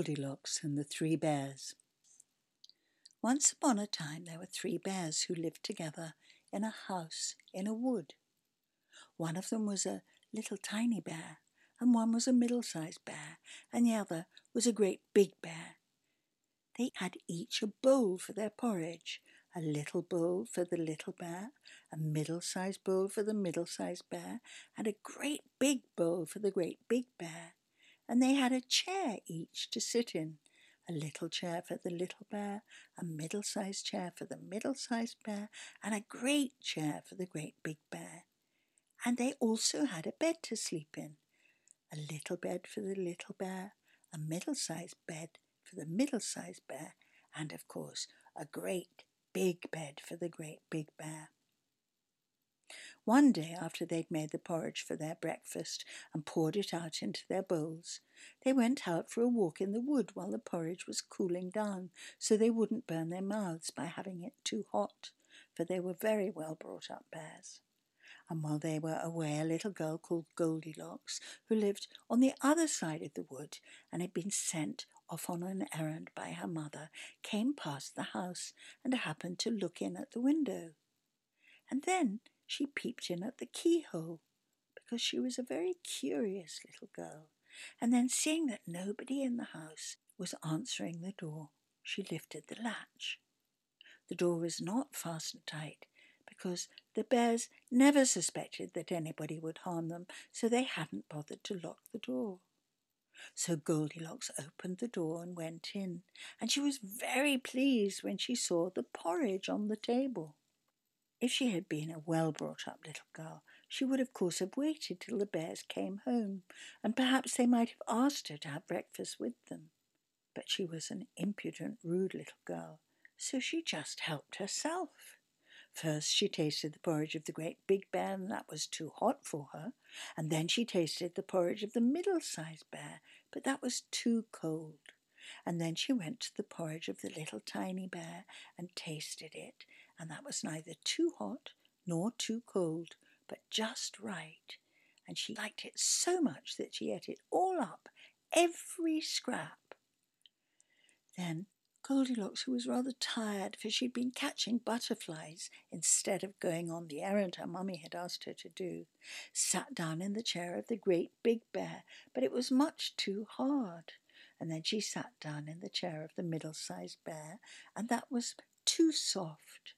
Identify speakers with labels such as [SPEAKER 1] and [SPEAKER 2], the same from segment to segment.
[SPEAKER 1] Goldilocks and the Three Bears. Once upon a time there were three bears who lived together in a house in a wood. One of them was a little tiny bear, and one was a middle sized bear, and the other was a great big bear. They had each a bowl for their porridge, a little bowl for the little bear, a middle sized bowl for the middle sized bear, and a great big bowl for the great big bear and they had a chair each to sit in a little chair for the little bear, a middle sized chair for the middle sized bear, and a great chair for the great big bear. And they also had a bed to sleep in a little bed for the little bear, a middle sized bed for the middle sized bear, and of course a great big bed for the great big bear. One day, after they'd made the porridge for their breakfast and poured it out into their bowls, they went out for a walk in the wood while the porridge was cooling down, so they wouldn't burn their mouths by having it too hot, for they were very well brought up bears. And while they were away, a little girl called Goldilocks, who lived on the other side of the wood and had been sent off on an errand by her mother, came past the house and happened to look in at the window. And then she peeped in at the keyhole because she was a very curious little girl. And then, seeing that nobody in the house was answering the door, she lifted the latch. The door was not fastened tight because the bears never suspected that anybody would harm them, so they hadn't bothered to lock the door. So Goldilocks opened the door and went in, and she was very pleased when she saw the porridge on the table. If she had been a well brought up little girl, she would of course have waited till the bears came home, and perhaps they might have asked her to have breakfast with them. But she was an impudent, rude little girl, so she just helped herself. First she tasted the porridge of the great big bear, and that was too hot for her, and then she tasted the porridge of the middle sized bear, but that was too cold. And then she went to the porridge of the little tiny bear and tasted it, and that was neither too hot nor too cold, but just right. And she liked it so much that she ate it all up, every scrap. Then Goldilocks, who was rather tired, for she'd been catching butterflies instead of going on the errand her mummy had asked her to do, sat down in the chair of the great big bear, but it was much too hard. And then she sat down in the chair of the middle sized bear, and that was too soft.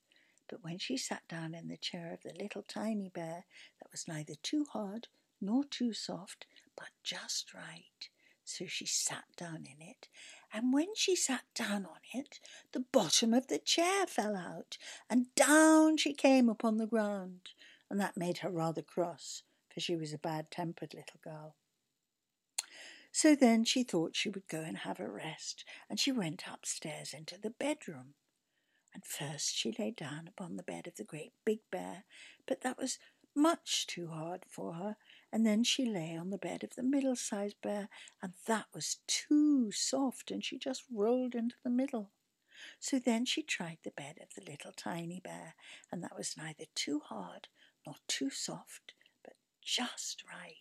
[SPEAKER 1] But when she sat down in the chair of the little tiny bear, that was neither too hard nor too soft, but just right. So she sat down in it, and when she sat down on it, the bottom of the chair fell out, and down she came upon the ground, and that made her rather cross, for she was a bad tempered little girl. So then she thought she would go and have a rest, and she went upstairs into the bedroom and first she lay down upon the bed of the great big bear, but that was much too hard for her, and then she lay on the bed of the middle sized bear, and that was too soft, and she just rolled into the middle. So then she tried the bed of the little tiny bear, and that was neither too hard nor too soft, but just right.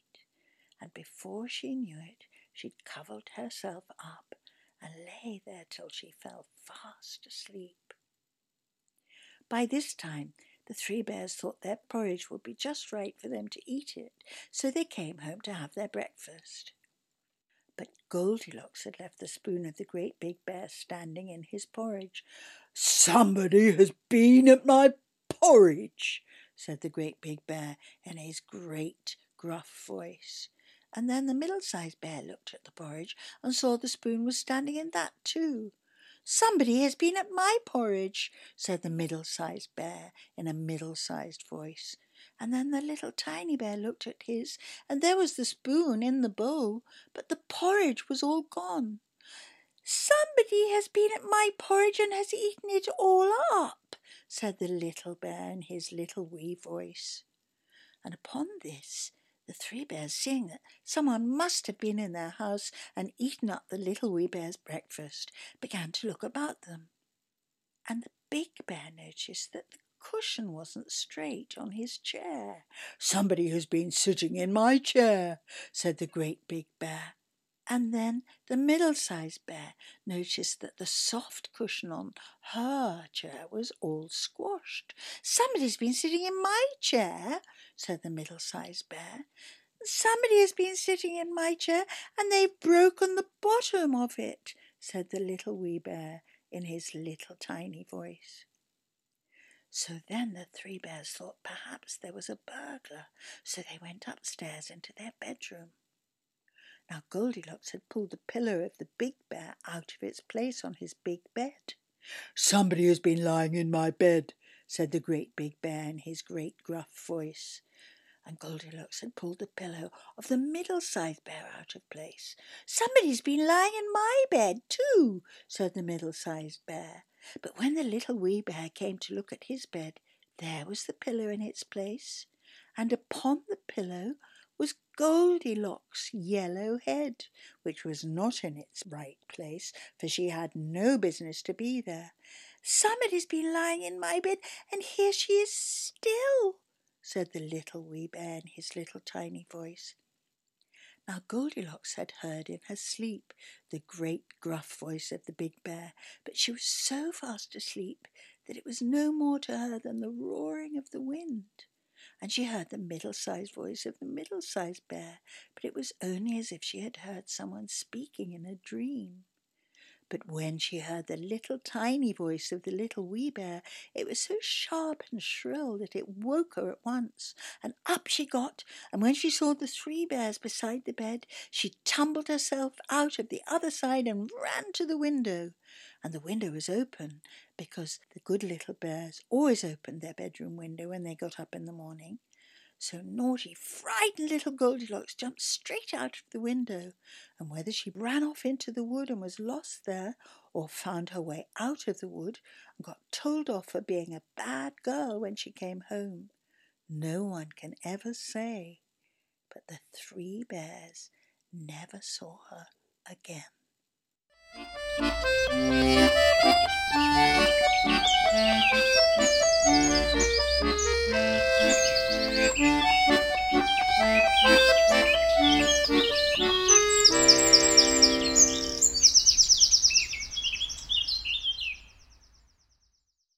[SPEAKER 1] And before she knew it, she'd covered herself up and lay there till she fell fast asleep. By this time, the three bears thought their porridge would be just right for them to eat it, so they came home to have their breakfast. But Goldilocks had left the spoon of the great big bear standing in his porridge. Somebody has been at my porridge, said the great big bear in his great gruff voice. And then the middle sized bear looked at the porridge and saw the spoon was standing in that too. Somebody has been at my porridge, said the middle sized bear in a middle sized voice. And then the little tiny bear looked at his, and there was the spoon in the bowl, but the porridge was all gone. Somebody has been at my porridge and has eaten it all up, said the little bear in his little wee voice. And upon this the three bears, seeing that someone must have been in their house and eaten up the little wee bear's breakfast, began to look about them. And the big bear noticed that the cushion wasn't straight on his chair. Somebody has been sitting in my chair, said the great big bear. And then the middle sized bear noticed that the soft cushion on her chair was all squashed. Somebody's been sitting in my chair, said the middle sized bear. Somebody has been sitting in my chair and they've broken the bottom of it, said the little wee bear in his little tiny voice. So then the three bears thought perhaps there was a burglar, so they went upstairs into their bedroom. Now Goldilocks had pulled the pillow of the big bear out of its place on his big bed. Somebody has been lying in my bed, said the great big bear in his great gruff voice and Goldilocks had pulled the pillow of the middle-sized bear out of place. Somebody's been lying in my bed, too, said the middle-sized bear. But when the little wee bear came to look at his bed, there was the pillow in its place, and upon the pillow Goldilocks' yellow head, which was not in its right place, for she had no business to be there. Somebody's been lying in my bed, and here she is still, said the little wee bear in his little tiny voice. Now Goldilocks had heard in her sleep the great gruff voice of the big bear, but she was so fast asleep that it was no more to her than the roaring of the wind. And she heard the middle-sized voice of the middle-sized bear, but it was only as if she had heard someone speaking in a dream. But when she heard the little tiny voice of the little wee bear, it was so sharp and shrill that it woke her at once. And up she got, and when she saw the three bears beside the bed, she tumbled herself out of the other side and ran to the window. And the window was open because the good little bears always opened their bedroom window when they got up in the morning. So naughty, frightened little Goldilocks jumped straight out of the window, and whether she ran off into the wood and was lost there, or found her way out of the wood and got told off for being a bad girl when she came home, no one can ever say. But the three bears never saw her again. Thank you.